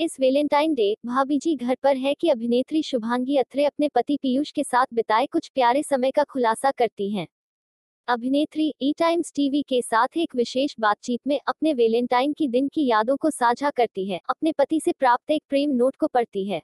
इस Valentine day, भाभी जी घर पर है कि अभिनेत्री शुभांगी अत्रे अपने पति पीयूष के साथ बिताए कुछ प्यारे समय का खुलासा करती हैं। अभिनेत्री ई टाइम्स टीवी के साथ एक विशेष बातचीत में अपने वेलेंटाइन की दिन की यादों को साझा करती है, अपने पति से प्राप्त एक प्रेम नोट को पढ़ती है।